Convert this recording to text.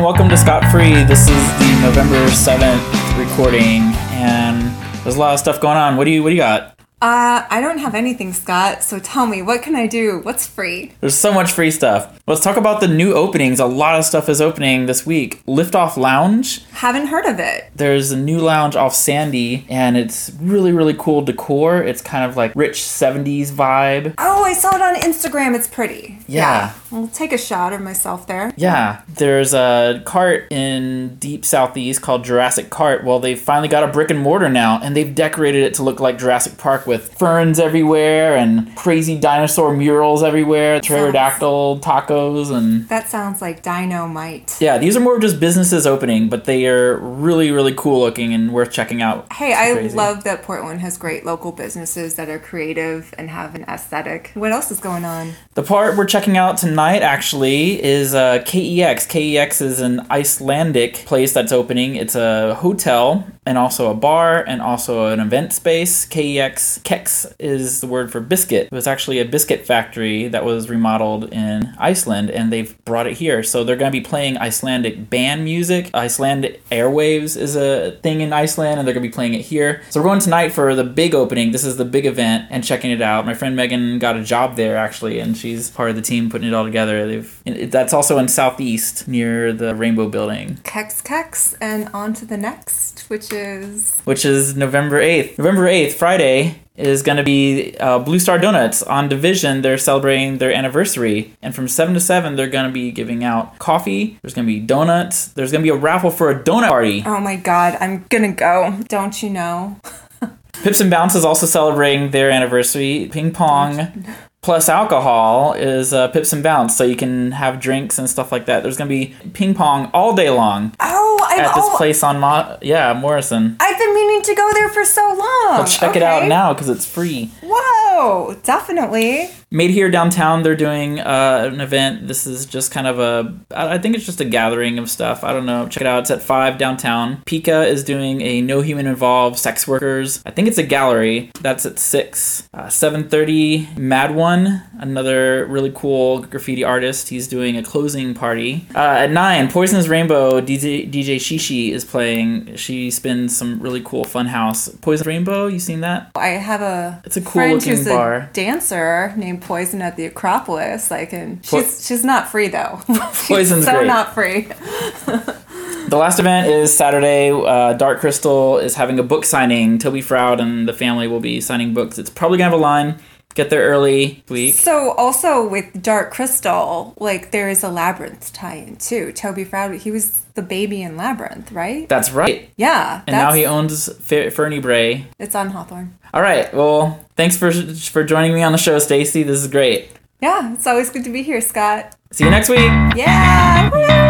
and welcome to Scott Free. This is the November 7th recording, and there's a lot of stuff going on. What do you what do you got? Uh, I don't have anything, Scott, so tell me, what can I do? What's free? There's so much free stuff. Let's talk about the new openings. A lot of stuff is opening this week. Liftoff Lounge. Haven't heard of it. There's a new lounge off Sandy, and it's really, really cool decor. It's kind of like rich 70s vibe. Oh, I saw it on Instagram. It's pretty. Yeah. I'll take a shot of myself there. Yeah, there's a cart in deep southeast called Jurassic Cart. Well, they've finally got a brick and mortar now, and they've decorated it to look like Jurassic Park with ferns everywhere and crazy dinosaur murals everywhere, pterodactyl tacos, and That sounds like dynamite. yeah, these are more of just businesses opening, but they are really, really cool looking and worth checking out. Hey, I crazy. love that Portland has great local businesses that are creative and have an aesthetic. What else is going on? The part we're checking out tonight actually is uh, KEX. KEX is an Icelandic place that's opening. It's a hotel and also a bar and also an event space. KEX, Kex is the word for biscuit. It was actually a biscuit factory that was remodeled in Iceland and they've brought it here. So they're going to be playing Icelandic band music. Icelandic Airwaves is a thing in Iceland and they're going to be playing it here. So we're going tonight for the big opening. This is the big event and checking it out. My friend Megan got a job there actually and she's part of the team putting it all together. They've that's also in southeast near the Rainbow Building, Kex Kex, and on to the next, which is. which is November 8th. November 8th, Friday is going to be uh, Blue Star Donuts on Division. They're celebrating their anniversary, and from seven to seven, they're going to be giving out coffee. There's going to be donuts. There's going to be a raffle for a donut party. Oh my god, I'm gonna go. Don't you know? Pips and Bounce is also celebrating their anniversary. Ping pong plus alcohol is uh, Pips and Bounce, so you can have drinks and stuff like that. There's gonna be ping pong all day long I'm at this oh, place on Mo- yeah Morrison. I've been meaning to go there for so long. Well, check it out now because it's free. Whoa, definitely. Made here downtown, they're doing uh, an event. This is just kind of a, I think it's just a gathering of stuff. I don't know. Check it out. It's at five downtown. Pika is doing a no human involved sex workers. I think it's a gallery. That's at six. Uh, Seven thirty. Mad One, another really cool graffiti artist. He's doing a closing party. Uh, at nine, Poisonous Rainbow DJ DJ Shishi is playing. She spins some really cool fun house. Poison Rainbow, you seen that? I have a It's a cool looking bar. a dancer named Poison at the Acropolis. I can. She's she's not free though. Poison's so great. not free. The last event is Saturday. Uh, Dark Crystal is having a book signing. Toby Froud and the family will be signing books. It's probably gonna have a line. Get there early week. So also with Dark Crystal, like there is a Labyrinth tie-in too. Toby Froud, he was the baby in Labyrinth, right? That's right. Yeah. And now he owns Fer- Fernie Brae. It's on Hawthorne. All right. Well, thanks for for joining me on the show, Stacy. This is great. Yeah, it's always good to be here, Scott. See you next week. Yeah. Woo!